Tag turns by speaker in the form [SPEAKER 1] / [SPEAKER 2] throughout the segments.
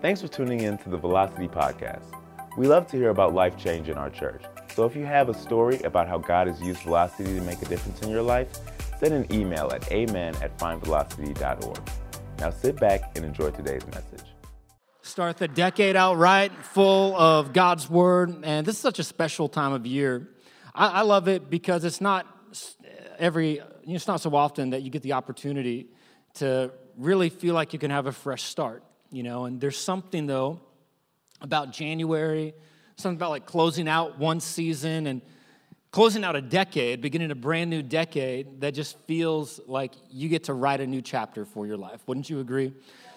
[SPEAKER 1] Thanks for tuning in to the Velocity Podcast. We love to hear about life change in our church. So if you have a story about how God has used Velocity to make a difference in your life, send an email at amen at findvelocity.org. Now sit back and enjoy today's message.
[SPEAKER 2] Start the decade out right, full of God's Word. And this is such a special time of year. I, I love it because it's not every, it's not so often that you get the opportunity to really feel like you can have a fresh start, you know. And there's something, though, about January, something about like closing out one season and closing out a decade, beginning a brand new decade that just feels like you get to write a new chapter for your life. Wouldn't you agree?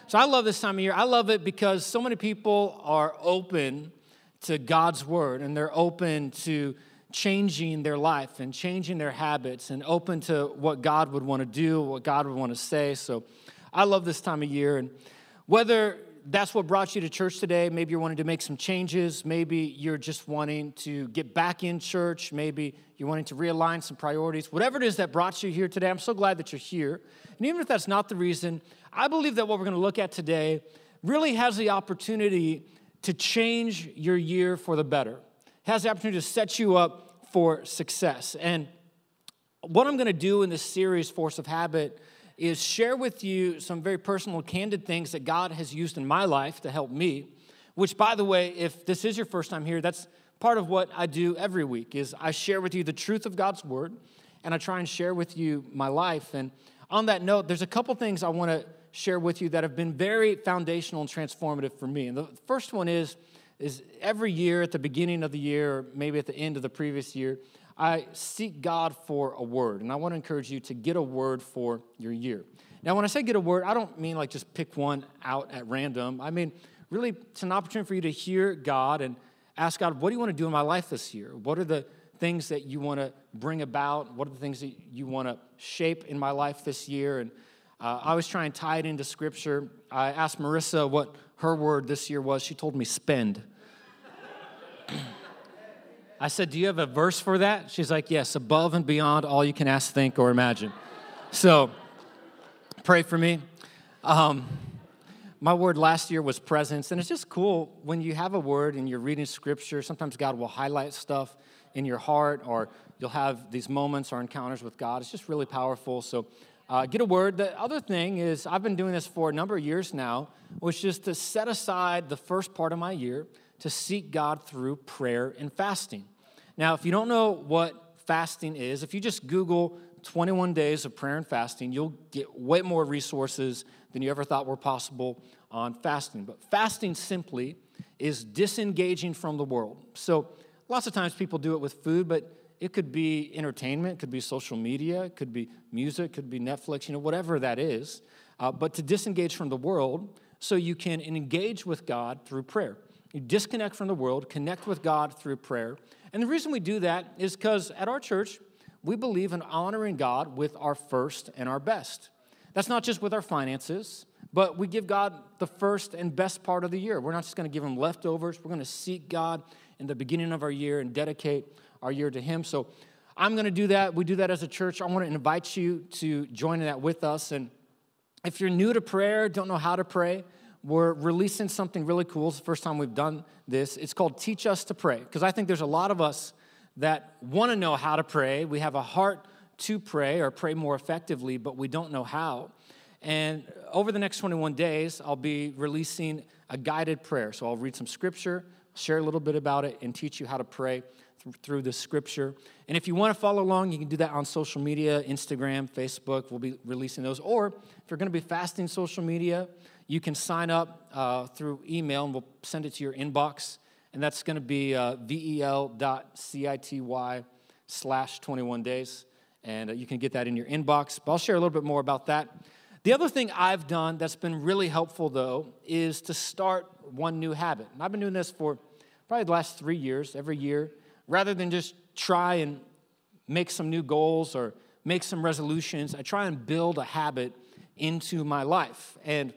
[SPEAKER 2] So I love this time of year. I love it because so many people are open to God's word and they're open to changing their life and changing their habits and open to what God would want to do, what God would want to say. So I love this time of year. And whether that's what brought you to church today. Maybe you're wanting to make some changes. Maybe you're just wanting to get back in church. Maybe you're wanting to realign some priorities. Whatever it is that brought you here today, I'm so glad that you're here. And even if that's not the reason, I believe that what we're going to look at today really has the opportunity to change your year for the better, has the opportunity to set you up for success. And what I'm going to do in this series, Force of Habit, is share with you some very personal, candid things that God has used in my life to help me. Which, by the way, if this is your first time here, that's part of what I do every week. Is I share with you the truth of God's word, and I try and share with you my life. And on that note, there's a couple things I want to share with you that have been very foundational and transformative for me. And the first one is is every year at the beginning of the year, or maybe at the end of the previous year, I seek God for a word, and I want to encourage you to get a word for your year. Now, when I say get a word, I don't mean like just pick one out at random. I mean, really, it's an opportunity for you to hear God and ask God, what do you want to do in my life this year? What are the things that you want to bring about? What are the things that you want to shape in my life this year? And uh, I was trying to tie it into scripture. I asked Marissa what her word this year was. She told me spend. I said, Do you have a verse for that? She's like, Yes, above and beyond all you can ask, think, or imagine. So pray for me. Um, my word last year was presence, and it's just cool when you have a word and you're reading scripture. Sometimes God will highlight stuff in your heart, or you'll have these moments or encounters with God. It's just really powerful. So uh, get a word. The other thing is, I've been doing this for a number of years now, which is to set aside the first part of my year to seek God through prayer and fasting. Now, if you don't know what fasting is, if you just Google 21 days of prayer and fasting, you'll get way more resources than you ever thought were possible on fasting. But fasting simply is disengaging from the world. So, lots of times people do it with food, but it could be entertainment, it could be social media, it could be music, it could be Netflix, you know, whatever that is. Uh, but to disengage from the world so you can engage with God through prayer. You disconnect from the world, connect with God through prayer, and the reason we do that is because at our church, we believe in honoring God with our first and our best. That's not just with our finances, but we give God the first and best part of the year. We're not just going to give Him leftovers. We're going to seek God in the beginning of our year and dedicate our year to Him. So I'm going to do that. We do that as a church. I want to invite you to join in that with us. And if you're new to prayer, don't know how to pray, we're releasing something really cool. It's the first time we've done this. It's called Teach Us to Pray, because I think there's a lot of us that want to know how to pray. We have a heart to pray or pray more effectively, but we don't know how. And over the next 21 days, I'll be releasing a guided prayer. So I'll read some scripture, share a little bit about it, and teach you how to pray through the scripture. And if you want to follow along, you can do that on social media Instagram, Facebook. We'll be releasing those. Or if you're going to be fasting social media, you can sign up uh, through email and we'll send it to your inbox. And that's going to be uh, vel.city slash 21 days. And uh, you can get that in your inbox. But I'll share a little bit more about that. The other thing I've done that's been really helpful, though, is to start one new habit. And I've been doing this for probably the last three years, every year, rather than just try and make some new goals or make some resolutions. I try and build a habit into my life. And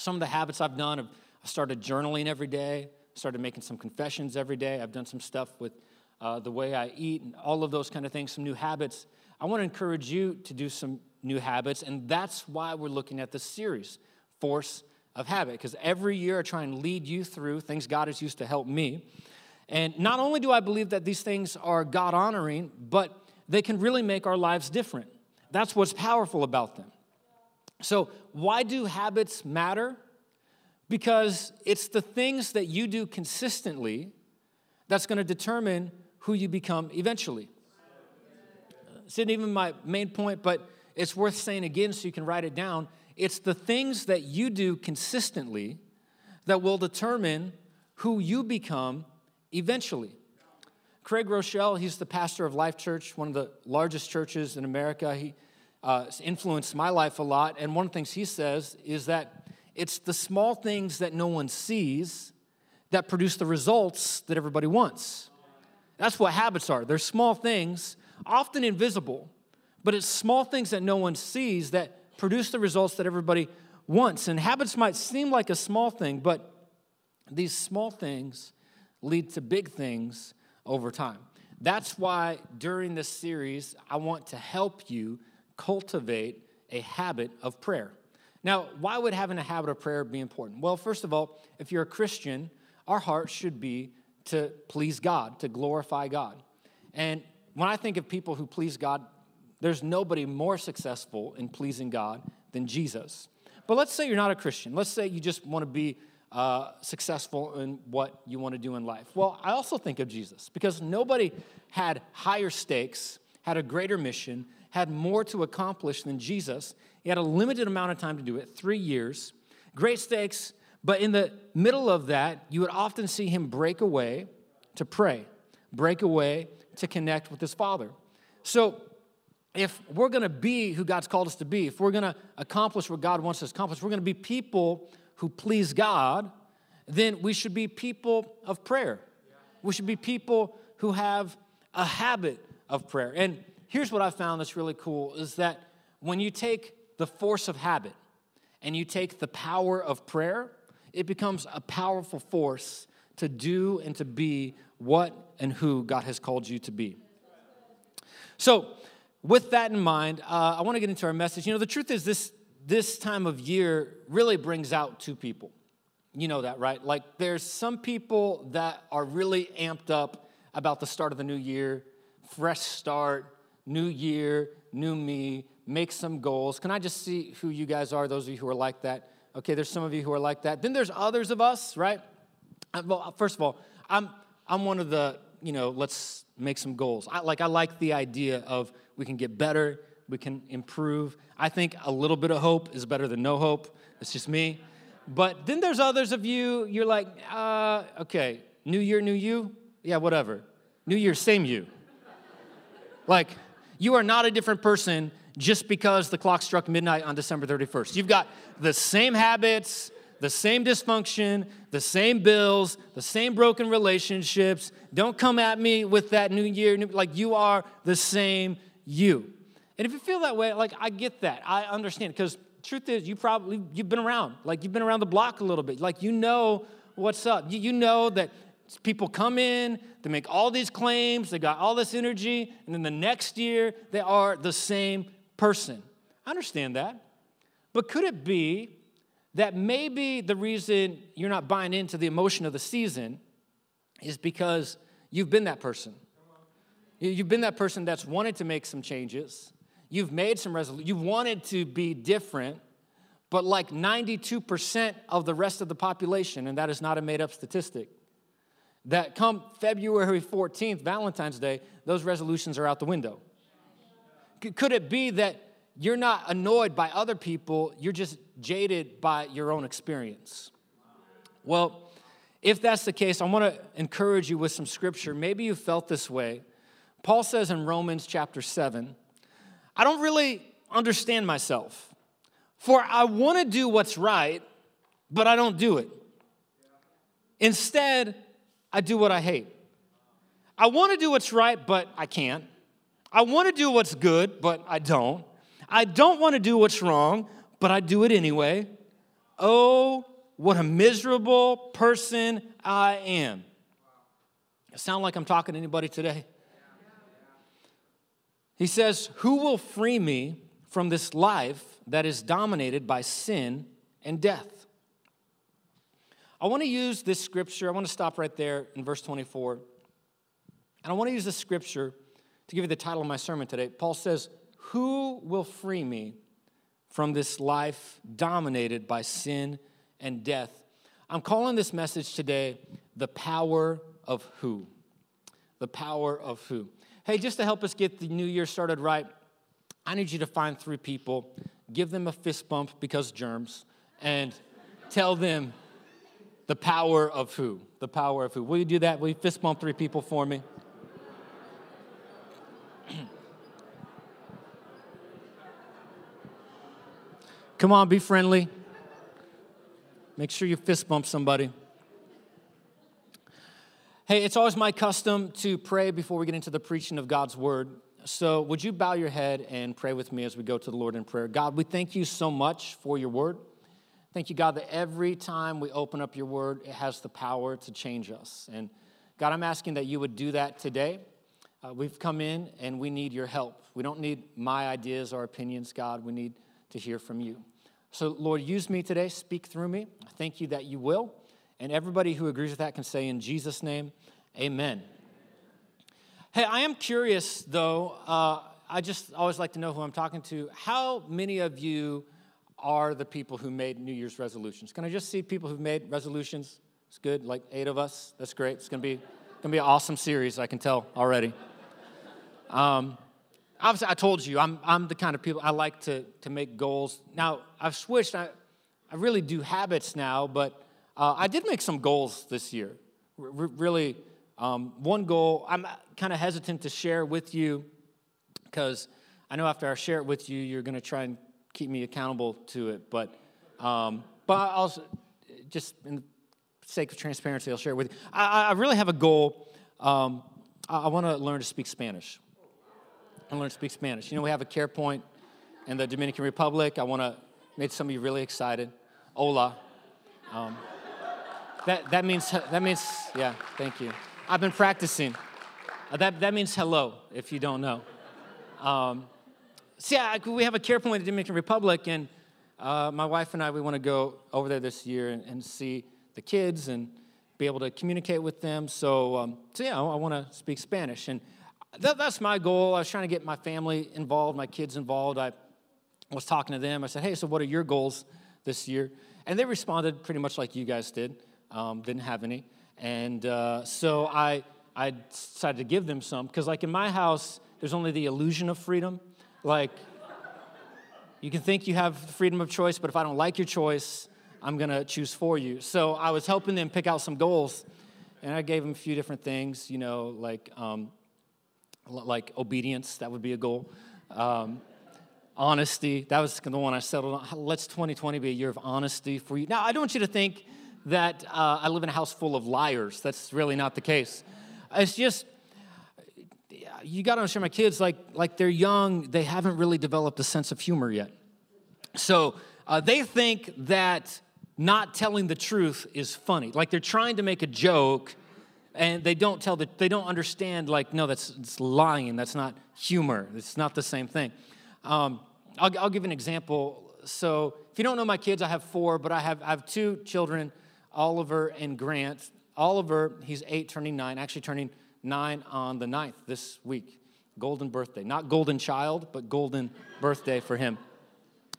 [SPEAKER 2] some of the habits I've done, I've started journaling every day, started making some confessions every day. I've done some stuff with uh, the way I eat and all of those kind of things, some new habits. I want to encourage you to do some new habits, and that's why we're looking at this series, Force of habit because every year I try and lead you through things God has used to help me. And not only do I believe that these things are God honoring, but they can really make our lives different. That's what's powerful about them. So, why do habits matter? Because it's the things that you do consistently that's going to determine who you become eventually. It's not even my main point, but it's worth saying again so you can write it down. It's the things that you do consistently that will determine who you become eventually. Craig Groeschel, he's the pastor of Life Church, one of the largest churches in America. He uh, influenced my life a lot. And one of the things he says is that it's the small things that no one sees that produce the results that everybody wants. That's what habits are. They're small things, often invisible, but it's small things that no one sees that produce the results that everybody wants. And habits might seem like a small thing, but these small things lead to big things over time. That's why during this series, I want to help you cultivate a habit of prayer. Now, why would having a habit of prayer be important? Well, first of all, if you're a Christian, our heart should be to please God, to glorify God. And when I think of people who please God, there's nobody more successful in pleasing God than Jesus. But let's say you're not a Christian. Let's say you just want to be uh, successful in what you want to do in life. Well, I also think of Jesus because nobody had higher stakes, had a greater mission, had more to accomplish than Jesus. He had a limited amount of time to do it three years, great stakes, but in the middle of that, you would often see him break away to pray, break away to connect with his Father. So, if we're to be who God's called us to be, if we're to accomplish what God wants us to accomplish, we're to be people who please God, then we should be people of prayer. We should be people who have a habit of prayer. And here's what I found that's really cool is that when you take the force of habit and you take the power of prayer, it becomes a powerful force to do and to be what and who God has called you to be. So, with that in mind, uh, I want to get into our message. You know, the truth is, this this time of year really brings out two people. You know that, right? Like there's some people that are really amped up about the start of the new year, fresh start, new year, new me, make some goals. Can I just see who you guys are, those of you who are like that? Okay, there's some of you who are like that. Then there's others of us, right? Uh, well, first of all, I'm, I'm one of the, you know, let's make some goals. I, like, I like the idea of we can get better, we can improve. I think a little bit of hope is better than no hope. It's just me. But then there's others of you, you're like, uh, okay, new year, new you? Yeah, whatever. New year, same you. like, you are not a different person just because the clock struck midnight on December 31st. You've got the same habits, the same dysfunction, the same bills, the same broken relationships. Don't come at me with that new year. Like, you are the same you. And if you feel that way, like I get that. I understand because truth is you probably you've been around. Like you've been around the block a little bit. Like you know what's up. You, you know that people come in, they make all these claims, they got all this energy, and then the next year they are the same person. I understand that. But could it be that maybe the reason you're not buying into the emotion of the season is because you've been that person? You've been that person that's wanted to make some changes, You've made some resolutions. You've wanted to be different, but like 92% of the rest of the population, and that is not a made up statistic, that come February 14th, Valentine's Day, those resolutions are out the window. Could it be that you're not annoyed by other people, you're just jaded by your own experience? Well, if that's the case, I want to encourage you with some scripture. Maybe you felt this way. Paul says in Romans chapter 7, I don't really understand myself. For I want to do what's right, but I don't do it. Instead, I do what I hate. I want to do what's right, but I can't. I want to do what's good, but I don't. I don't want to do what's wrong, but I do it anyway. Oh, what a miserable person I am. sound like I'm talking to anybody today? He says, Who will free me from this life that is dominated by sin and death? I want to use this scripture. I want to stop right there in verse 24. And I want to use this scripture to give you the title of my sermon today. Paul says, Who will free me from this life dominated by sin and death? I'm calling this message today, The Power of Who. The Power of Who. Hey, just to help us get the new year started right, I need you to find three people, give them a fist bump because germs, and tell them the power of who? The power of who? Will you do that? Will you fist bump three people for me? Come on, be friendly. Make sure you fist bump somebody. Hey, it's always my custom to pray before we get into the preaching of God's word. So, would you bow your head and pray with me as we go to the Lord in prayer? God, we thank you so much for your word. Thank you, God, that every time we open up your word, it has the power to change us. And God, I'm asking that you would do that today. Uh, we've come in and we need your help. We don't need my ideas or opinions, God. We need to hear from you. So, Lord, use me today. Speak through me. Thank you that you will. And everybody who agrees with that can say, in Jesus' name, amen. Hey, I am curious though. Uh, I just always like to know who I'm talking to. How many of you are the people who made New Year's resolutions? Can I just see people who've made resolutions? It's good, like eight of us. That's great. It's gonna be gonna be an awesome series. I can tell already. Um, obviously, I told you I'm I'm the kind of people I like to to make goals. Now I've switched. I I really do habits now, but uh, I did make some goals this year. R- really, um, one goal I'm kind of hesitant to share with you because I know after I share it with you, you're to try and keep me accountable to it. But, um, but I'll just in the sake of transparency, I'll share it with you. I, I really have a goal. Um, I, I want to learn to speak Spanish. I learn to speak Spanish. You know, we have a care point in the Dominican Republic. I want to make some of you really excited. Hola. Um, that, that means, that means, yeah, thank you. I've been practicing. Uh, that, that means hello, if you don't know. Um, so yeah, we have a care point in the Dominican Republic, and uh, my wife and I, we want to go over there this year and, and, see the kids and be able to communicate with them. So, um, so yeah, I want to speak Spanish. And that, that's my goal. I was trying to get my family involved, my kids involved. I was talking to them. I said, hey, so what are your goals this year? And they responded pretty much like you guys did um, didn't have any. And uh, so I, I decided to give them some because, like in my house, there's only the illusion of freedom. Like, you can think you have freedom of choice, but if I don't like your choice, I'm gonna choose for you. So I was helping them pick out some goals, and I gave them a few different things. You know, like um, like obedience, that would be a goal. Um, honesty, that was the one I settled on. Let's 2020 be a year of honesty for you. Now, I don't want you to think that uh, I live in a house full of liars. That's really not the case. It's just, you got to understand my kids, like, like they're young, they haven't really developed a sense of humor yet. So uh, they think that not telling the truth is funny. Like they're trying to make a joke and they don't tell the, they don't understand like, no, that's it's lying. That's not humor. It's not the same thing. Um, I'll, I'll give an example. So if you don't know my kids, I have four, but I have, I have two children Oliver and Grant. Oliver, he's eight, turning nine, actually turning nine on the ninth this week. Golden birthday. Not golden child, but golden birthday for him.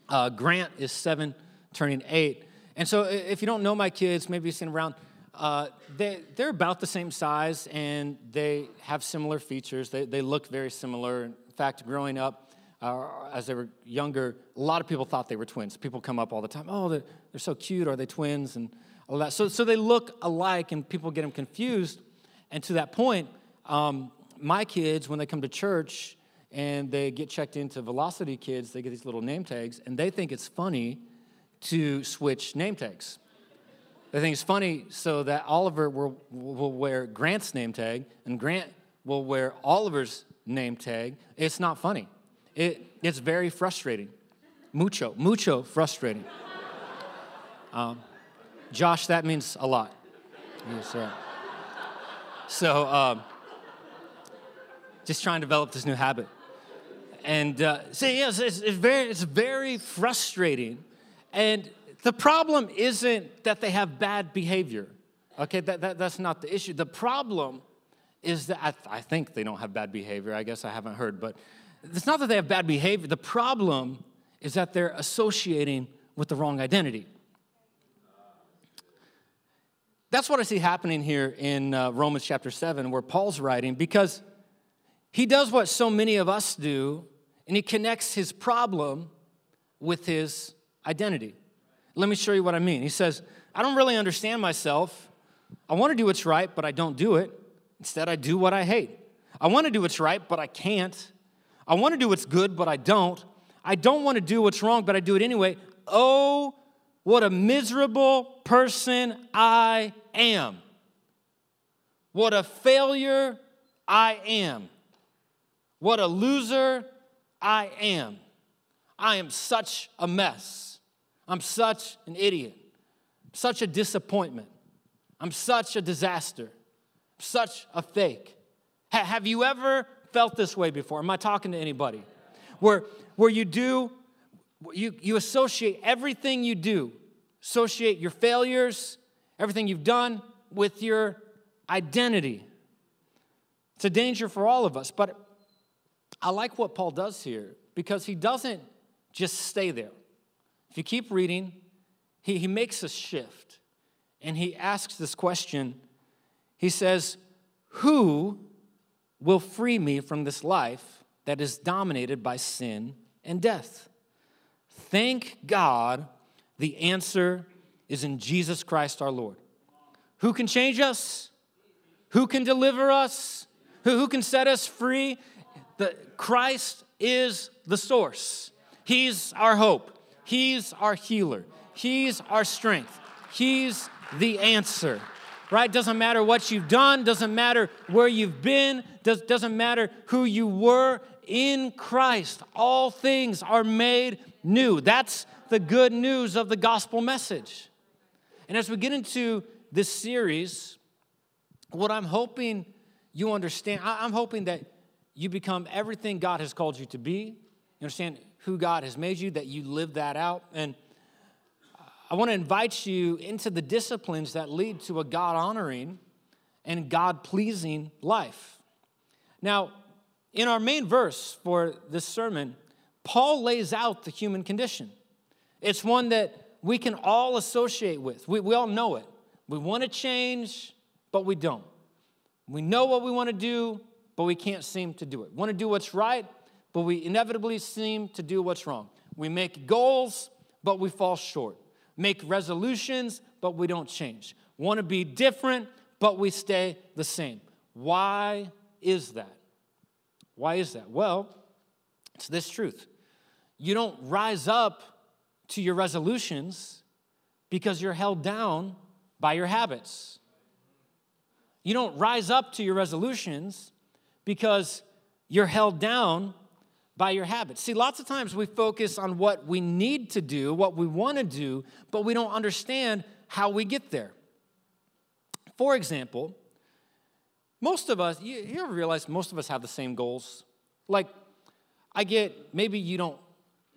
[SPEAKER 2] Uh, Grant is seven, turning eight. And so if you don't know my kids, maybe you've seen around, uh, they, they're about the same size and they have similar features. They, they look very similar. In fact, growing up, uh, as they were younger, a lot of people thought they were twins. People come up all the time, oh, they're, they're so cute. Are they twins? And all that. So, so they look alike and people get them confused. And to that point, um, my kids, when they come to church and they get checked into Velocity Kids, they get these little name tags and they think it's funny to switch name tags. They think it's funny so that Oliver will, will wear Grant's name tag and Grant will wear Oliver's name tag. It's not funny. It, it's very frustrating. Mucho, mucho frustrating. Um, Josh, that means a lot. Yes, sir. So, um, just trying to develop this new habit. And uh, so, yes, it's, it's, very, it's very frustrating. And the problem isn't that they have bad behavior. Okay, that, that, that's not the issue. The problem is that I, th- I think they don't have bad behavior. I guess I haven't heard, but it's not that they have bad behavior. The problem is that they're associating with the wrong identity. That's what I see happening here in uh, Romans chapter 7, where Paul's writing, because he does what so many of us do, and he connects his problem with his identity. Let me show you what I mean. He says, I don't really understand myself. I want to do what's right, but I don't do it. Instead, I do what I hate. I want to do what's right, but I can't. I want to do what's good, but I don't. I don't want to do what's wrong, but I do it anyway. Oh, what a miserable person I am. What a failure I am. What a loser I am. I am such a mess. I'm such an idiot. Such a disappointment. I'm such a disaster. Such a fake. Ha- have you ever felt this way before? Am I talking to anybody? Where, where you do, you, you associate everything you do, associate your failures, everything you've done with your identity. It's a danger for all of us, but I like what Paul does here because he doesn't just stay there. If you keep reading, he, he makes a shift and he asks this question. He says, Who will free me from this life that is dominated by sin and death? Thank God the answer is in Jesus Christ our Lord. Who can change us? Who can deliver us? Who, who can set us free? The, Christ is the source. He's our hope. He's our healer. He's our strength. He's the answer. Right? Doesn't matter what you've done, doesn't matter where you've been, does, doesn't matter who you were in Christ. All things are made new. That's the good news of the gospel message. And as we get into this series, what I'm hoping you understand, I'm hoping that you become everything God has called you to be. You understand who God has made you, that you live that out. And I want to invite you into the disciplines that lead to a God honoring and God pleasing life. Now, in our main verse for this sermon, Paul lays out the human condition. It's one that we can all associate with. We, we all know it. We want to change, but we don't. We know what we want to do, but we can't seem to do it. We Want to do what's right, but we inevitably seem to do what's wrong. We make goals, but we fall short. Make resolutions, but we don't change. Want to be different, but we stay the same. Why is that? Why is that? Well, it's this truth. You don't rise up to your resolutions because you're held down by your habits. You don't rise up to your resolutions because you're held down by your habits. See, lots of times we focus on what we need to do, what we want to do, but we don't understand how we get there. For example, most of us, you, you ever realize most of us have the same goals? Like, I get maybe you don't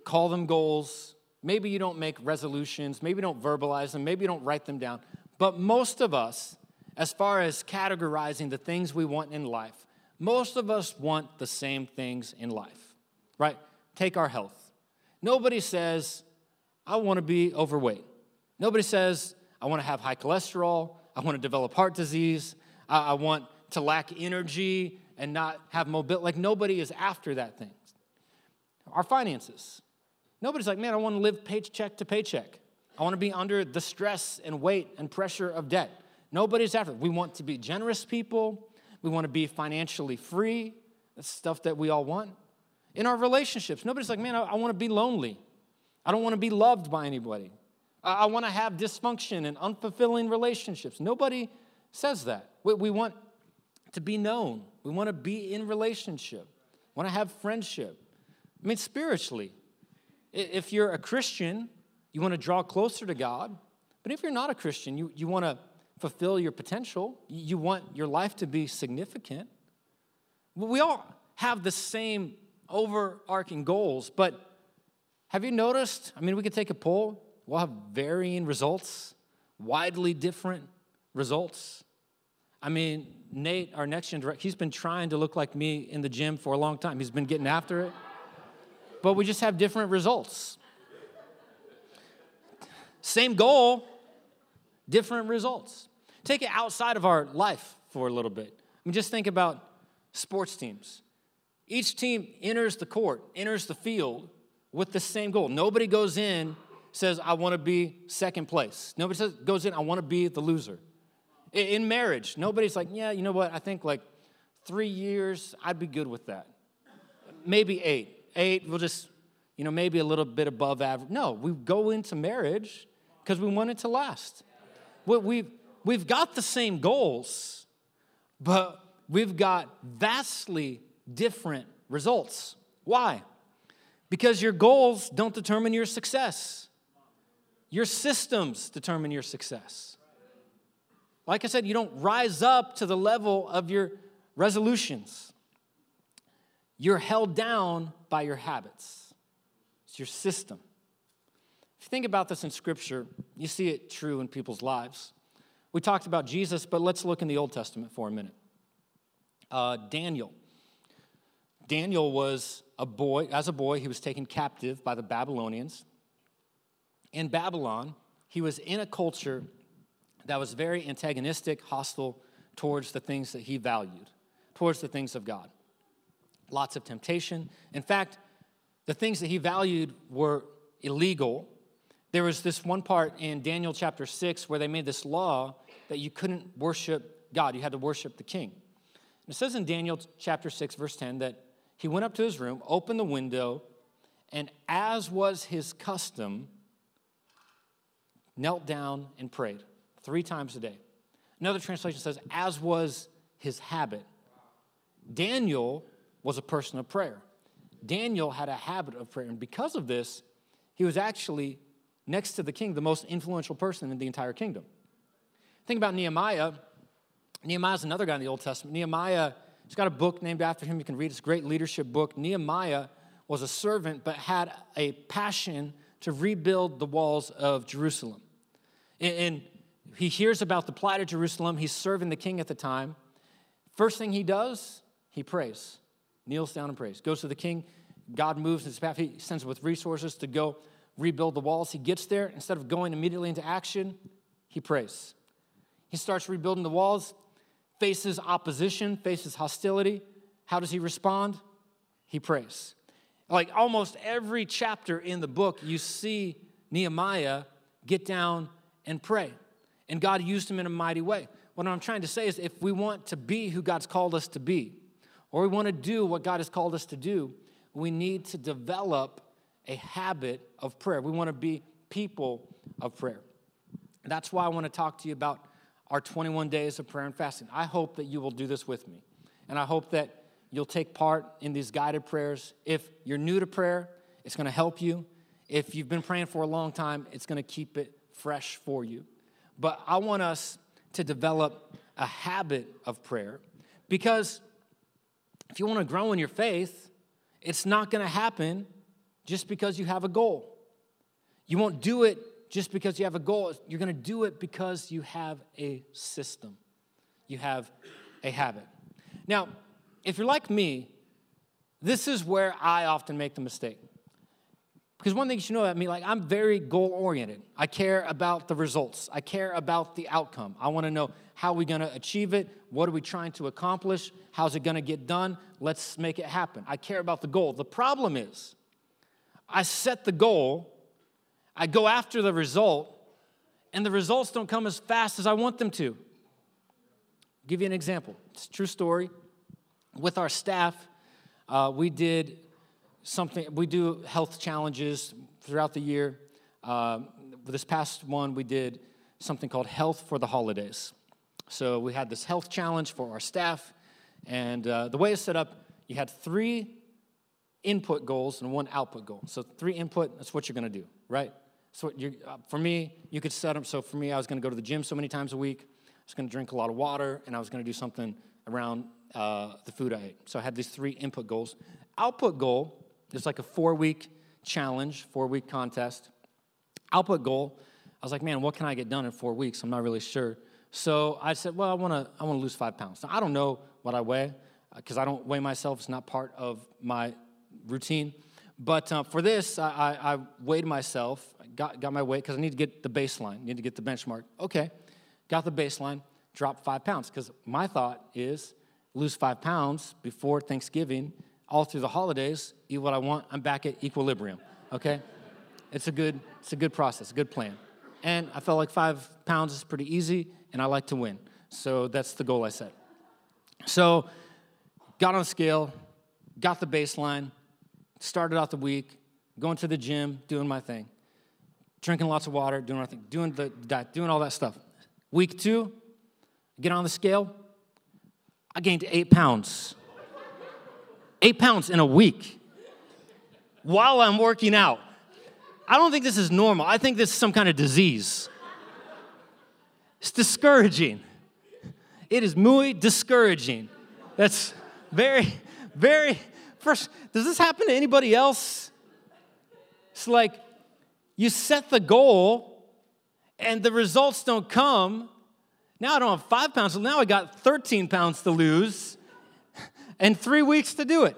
[SPEAKER 2] call them goals, maybe you don't make resolutions, maybe you don't verbalize them, maybe you don't write them down, but most of us, as far as categorizing the things we want in life, most of us want the same things in life, right? Take our health. Nobody says, I want to be overweight. Nobody says, I want to have high cholesterol. I want to develop heart disease. I, I want to lack energy and not have mobility. Like nobody is after that thing. Our finances. Nobody's like, man, I want to live paycheck to paycheck. I want to be under the stress and weight and pressure of debt. Nobody's after. We want to be generous people. We want to be financially free. That's stuff that we all want. In our relationships, nobody's like, man, I, I want to be lonely. I don't want to be loved by anybody. I, I want to have dysfunction and unfulfilling relationships. Nobody says that. We, we want to be known. We want to be in relationship. We want to have friendship. I mean, spiritually, if you're a Christian, you want to draw closer to God. But if you're not a Christian, you, you want to fulfill your potential, you want your life to be significant. We all have the same overarching goals, but have you noticed? I mean, we could take a poll. we'll have varying results, widely different results. I mean, Nate, our next gen director, he's been trying to look like me in the gym for a long time. He's been getting after it. But we just have different results. Same goal, different results. Take it outside of our life for a little bit. I mean, just think about sports teams. Each team enters the court, enters the field with the same goal. Nobody goes in, says, I want to be second place. Nobody says, goes in, I want to be the loser. In marriage, nobody's like, yeah, you know what? I think like three years, I'd be good with that. Maybe eight. Eight, we'll just, you know, maybe a little bit above average. No, we go into marriage because we want it to last. We've, we've got the same goals, but we've got vastly different results. Why? Because your goals don't determine your success, your systems determine your success. Like I said, you don't rise up to the level of your resolutions. You're held down by your habits, it's your system. If you think about this in Scripture, you see it true in people's lives. We talked about Jesus, but let's look in the Old Testament for a minute. Uh, Daniel. Daniel was a boy, as a boy, he was taken captive by the Babylonians. In Babylon, he was in a culture that was very antagonistic, hostile towards the things that he valued, towards the things of God. Lots of temptation. In fact, the things that he valued were illegal there was this one part in Daniel chapter 6 where they made this law that you couldn't worship God, you had to worship the king. And it says in Daniel chapter 6, verse 10, that he went up to his room, opened the window, and as was his custom, knelt down and prayed three times a day. Another translation says, as was his habit. Daniel was a person of prayer. Daniel had a habit of prayer, and because of this, he was actually next to the king, the most influential person in the entire kingdom. Think about Nehemiah. Nehemiah is another guy in the Old Testament. Nehemiah, he's got a book named after him. You can read a great leadership book. Nehemiah was a servant, but had a passion to rebuild the walls of Jerusalem. And he hears about the plight of Jerusalem. He's serving the king at the time. First thing he does, he prays, kneels down and prays. Goes to the king. God moves his path. He sends with resources to go rebuild the walls. He gets there, instead of going immediately into action, he prays. He starts rebuilding the walls, faces opposition, faces hostility. How does he respond? He prays. Like almost every chapter in the book, you see Nehemiah get down and pray. And God used him in a mighty way. What I'm trying to say is if we want to be who God's called us to be, or we want to do what God has called us to do, we need to develop a habit of prayer. We want to be people of prayer. That's why I want to talk to you about our 21 days of prayer and fasting. I hope that you will do this with me. And I hope that you'll take part in these guided prayers. If you're new to prayer, it's going to help you. If you've been praying for a long time, it's going to keep it fresh for you. But I want us to develop a habit of prayer because if you want to grow in your faith, it's not going to happen just because you have a goal. You won't do it just because you have a goal. You're going to do it because you have a system, you have a habit. Now, if you're like me, this is where I often make the mistake. Because one thing you should know about me, like I'm very goal oriented. I care about the results. I care about the outcome. I want to know how we're we going to achieve it? What are we trying to accomplish? How's it going to get done? Let's make it happen. I care about the goal. The problem is, I set the goal, I go after the result, and the results don't come as fast as I want them to. I'll give you an example. It's a true story. With our staff, uh, we did something, we do health challenges throughout the year. Uh, this past one, we did something called Health for the Holidays. So we had this health challenge for our staff, and uh, the way it's set up, you had three input goals and one output goal. So three input, that's what you're going to do, right? So uh, for me, you could set up. So for me, I was going to go to the gym so many times a week. I was going to drink a lot of water, and I was going to do something around uh, the food I ate. So I had these three input goals. Output goal is like a four week challenge, four week contest. output goal, I was like, man, what can I get done in four weeks? I'm not really sure. So I said, well, I want to I want to lose five pounds. Now, I don't know what I weigh because uh, I don't weigh myself. It's not part of my routine. But uh, for this, I, I, I, weighed myself, got, got my weight because I need to get the baseline, need to get the benchmark. Okay, got the baseline, dropped five pounds because my thought is lose five pounds before Thanksgiving, all through the holidays, eat what I want, I'm back at equilibrium. Okay, it's a good it's a good process, a good plan. And I felt like five pounds is pretty easy, and I like to win. So that's the goal I set. So got on scale, got the baseline, started out the week, going to the gym, doing my thing, drinking lots of water, doing my thing, doing the diet, doing all that stuff. Week two, get on the scale, I gained eight pounds. Eight pounds in a week while I'm working out. I don't think this is normal. I think this is some kind of disease. It's discouraging. It is muy discouraging. That's very, very, first, does this happen to anybody else? It's like you set the goal and the results don't come. Now I don't have five pounds, now I got 13 pounds to lose and three weeks to do it.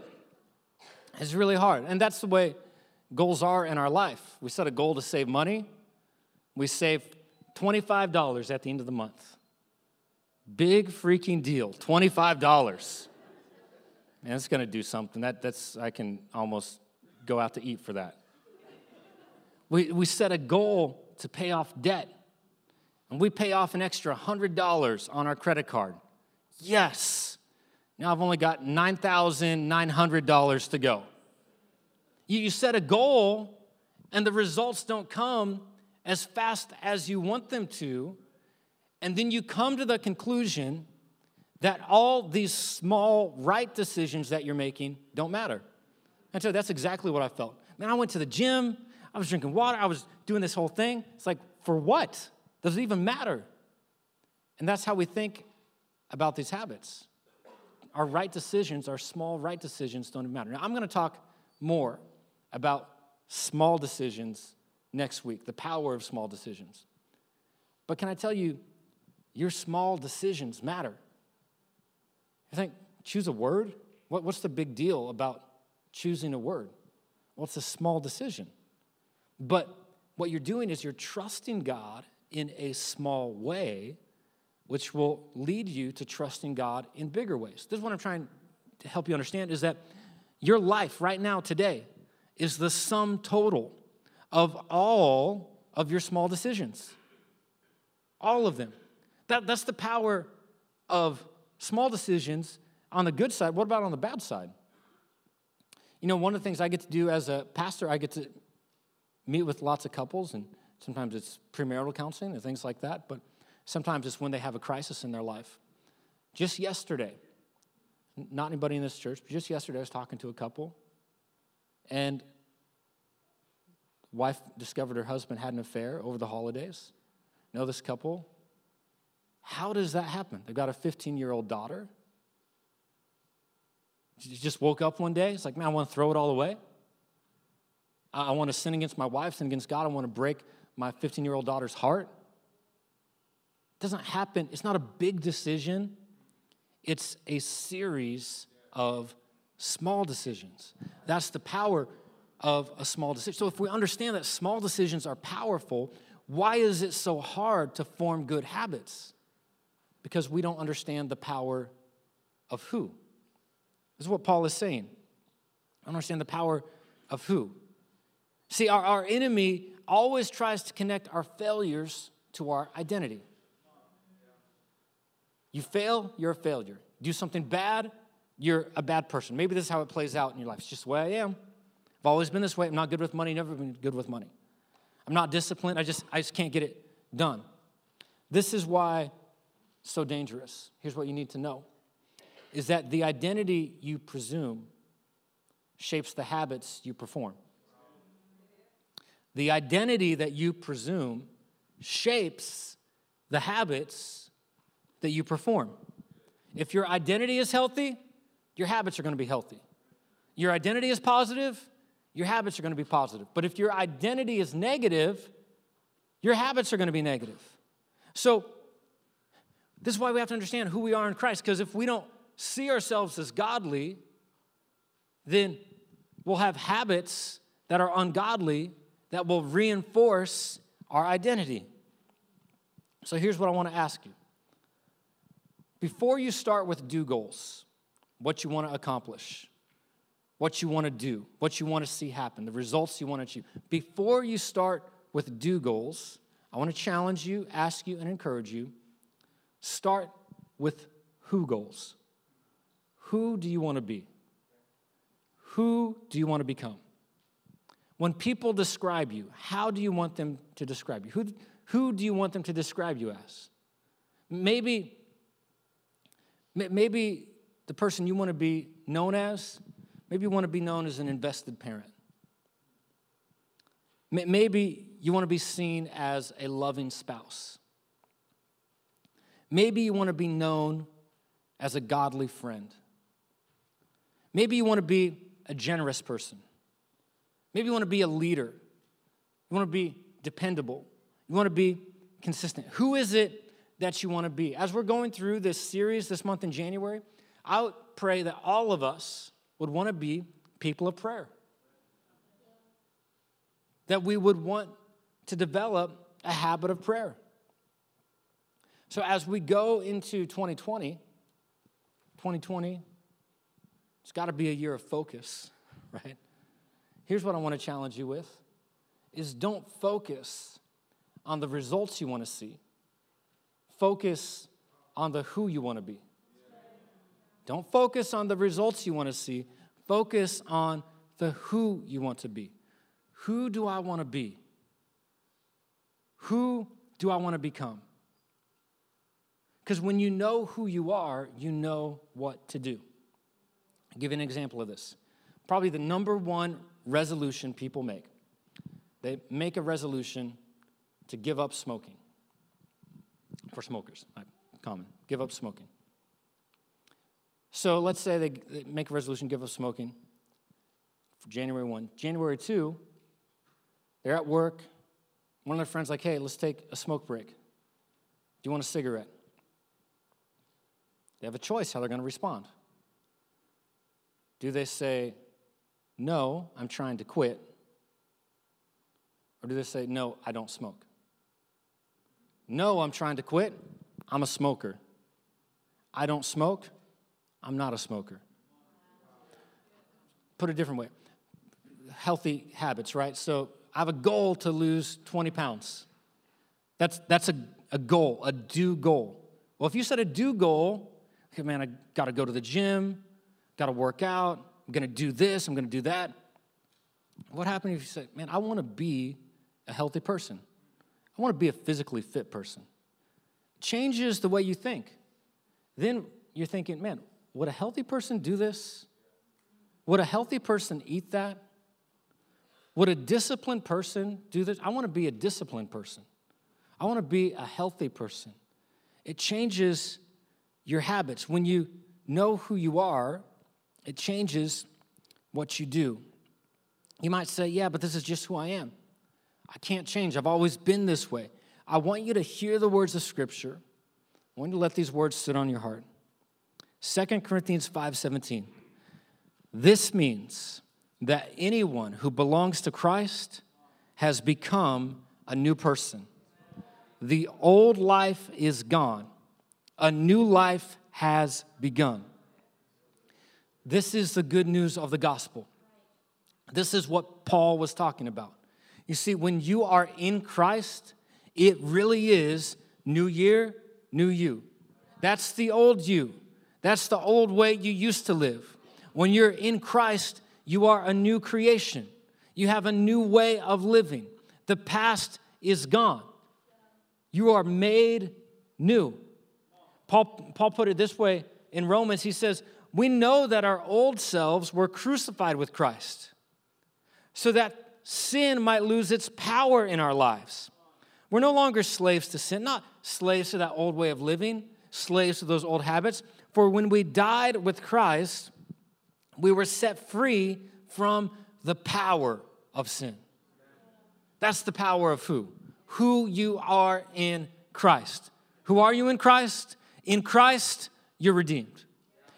[SPEAKER 2] It's really hard. And that's the way goals are in our life. We set a goal to save money, we save $25 at the end of the month. Big freaking deal, $25. Man, it's gonna do something. That, that's, I can almost go out to eat for that. We, we set a goal to pay off debt, and we pay off an extra $100 on our credit card. Yes. Now I've only got $9,900 to go. You, set a goal, and the results don't come as fast as you want them to. And then you come to the conclusion that all these small right decisions that you're making don't matter. And so that's exactly what I felt. Man, I went to the gym, I was drinking water, I was doing this whole thing. It's like, for what? Does it even matter? And that's how we think about these habits. Our right decisions, our small right decisions don't matter. Now, I'm going to talk more about small decisions next week, the power of small decisions. But can I tell you, your small decisions matter. You think, choose a word? What, what's the big deal about choosing a word? Well, it's a small decision. But what you're doing is you're trusting God in a small way, which will lead you to trusting God in bigger ways. This is what I'm trying to help you understand is that your life right now, today, is the sum total of all of your small decisions. All of them. That, that's the power of small decisions on the good side. What about on the bad side? You know, one of the things I get to do as a pastor, I get to meet with lots of couples, and sometimes it's premarital counseling and things like that, but sometimes it's when they have a crisis in their life. Just yesterday, not anybody in this church, but just yesterday, I was talking to a couple, and wife discovered her husband had an affair over the holidays. Know this couple? How does that happen? They've got a 15 year old daughter. She just woke up one day. It's like, man, I want to throw it all away. I want to sin against my wife, sin against God. I want to break my 15 year old daughter's heart. It doesn't happen. It's not a big decision, it's a series of small decisions. That's the power of a small decision. So, if we understand that small decisions are powerful, why is it so hard to form good habits? Because we don't understand the power of who. This is what Paul is saying. I understand the power of who. See, our, our enemy always tries to connect our failures to our identity. You fail, you're a failure. Do something bad, you're a bad person. Maybe this is how it plays out in your life. It's just the way I am. I've always been this way. I'm not good with money, never been good with money. I'm not disciplined. I just, I just can't get it done. This is why it's so dangerous. Here's what you need to know is that the identity you presume shapes the habits you perform. The identity that you presume shapes the habits that you perform. If your identity is healthy, your habits are going to be healthy. Your identity is positive, your habits are going to be positive. But if your identity is negative, your habits are going to be negative. So, this is why we have to understand who we are in Christ, because if we don't see ourselves as godly, then we'll have habits that are ungodly that will reinforce our identity. So here's what I want to ask you. Before you start with do goals, what you want to accomplish, what you want to do, what you want to see happen, the results you want to achieve, before you start with do goals, I want to challenge you, ask you, and encourage you start with who goals. Who do you want to be? Who do you want to become? When people describe you, how do you want them to describe you? Who, who do you want them to describe you as? Maybe, maybe the person you want to be known as, maybe you want to be known as an invested parent. Maybe you want to be seen as a loving spouse. Maybe you want to be known as a godly friend. Maybe you want to be a generous person. Maybe you want to be a leader. You want to be dependable. You want to be consistent. Who is it that you want to be? As we're going through this series this month in January, I would pray that all of us would want to be people of prayer. That we would want to develop a habit of prayer. So as we go into 2020, 2020, it's got to be a year of focus, right? Here's what I want to challenge you with is don't focus on the results you want to see. Focus on the who you want to be. Don't focus on the results you want to see. Focus on the who you want to be. Who do I want to be? Who do I want to become? Because when you know who you are, you know what to do. I'll give an example of this. Probably the number one resolution people make. They make a resolution to give up smoking. For smokers, common. Give up smoking. So let's say they make a resolution, give up smoking for January 1. January 2, they're at work. One of their friends like, hey, let's take a smoke break. Do you want a cigarette? They have a choice how they're going to respond. Do they say, No, I'm trying to quit? Or do they say, No, I don't smoke? No, I'm trying to quit. I'm a smoker. I don't smoke. I'm not a smoker. Put it a different way healthy habits, right? So I have a goal to lose 20 pounds. That's, that's a, a goal, a do goal. Well, if you set a do goal, okay, man, I got to go to the gym, got to work out, I'm to do this, I'm to do that. What happens if you say, man, I want to be a healthy person? I want to be a physically fit person. changes the way you think. Then you're thinking, man, would a healthy person do this? Would a healthy person eat that? Would a disciplined person do this? I want to be a disciplined person. I want to be a healthy person. It changes your habits. When you know who you are, it changes what you do. You might say, Yeah, but this is just who I am. I can't change. I've always been this way. I want you to hear the words of Scripture. I want you to let these words sit on your heart. 2 Corinthians 5:17. This means that anyone who belongs to Christ has become a new person. The old life is gone. A new life has begun. This is the good news of the gospel. This is what Paul was talking about. You see, when you are in Christ, it really is new year, new you. That's the old you. That's the old way you used to live. When you're in Christ, you are a new creation. You have a new way of living. The past is gone. You are made new. Paul, Paul put it this way in Romans. He says, We know that our old selves were crucified with Christ so that sin might lose its power in our lives. We're no longer slaves to sin, not slaves to that old way of living, slaves to those old habits. For when we died with Christ, we were set free from the power of sin. That's the power of who? who you are in Christ. Who are you in Christ? In Christ, you're redeemed.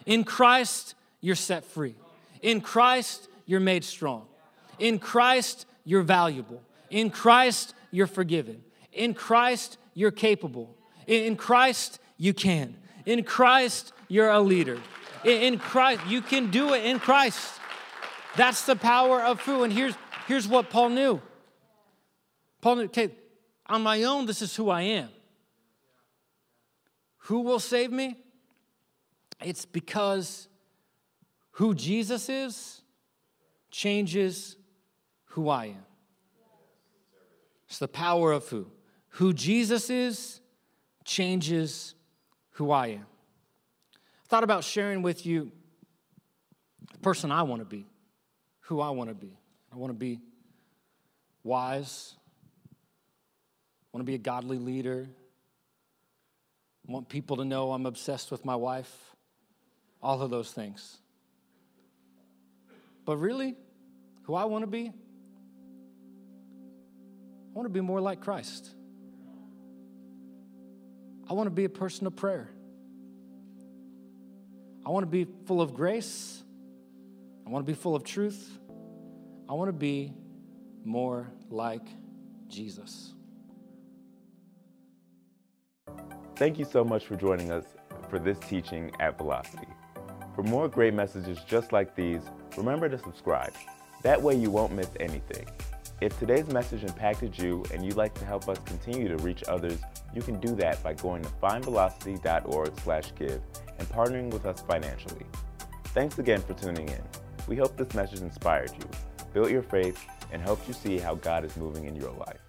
[SPEAKER 2] In Christ, you're set free. In Christ, you're made strong. In Christ, you're valuable. In Christ, you're forgiven. In Christ, you're capable. In Christ, you can. In Christ, you're a leader. In Christ, you can do it in Christ. That's the power of who. And here's, here's what Paul knew Paul knew, okay, on my own, this is who I am. Who will save me? It's because who Jesus is changes who I am. It's the power of who. Who Jesus is changes who I am. I thought about sharing with you the person I want to be, who I want to be. I want to be wise, I want to be a godly leader. I want people to know I'm obsessed with my wife. All of those things. But really, who I want to be? I want to be more like Christ. I want to be a person of prayer. I want to be full of grace. I want to be full of truth. I want to be more like Jesus.
[SPEAKER 1] Thank you so much for joining us for this teaching at Velocity. For more great messages just like these, remember to subscribe. That way you won't miss anything. If today's message impacted you and you'd like to help us continue to reach others, you can do that by going to findvelocity.org/give and partnering with us financially. Thanks again for tuning in. We hope this message inspired you, built your faith, and helped you see how God is moving in your life.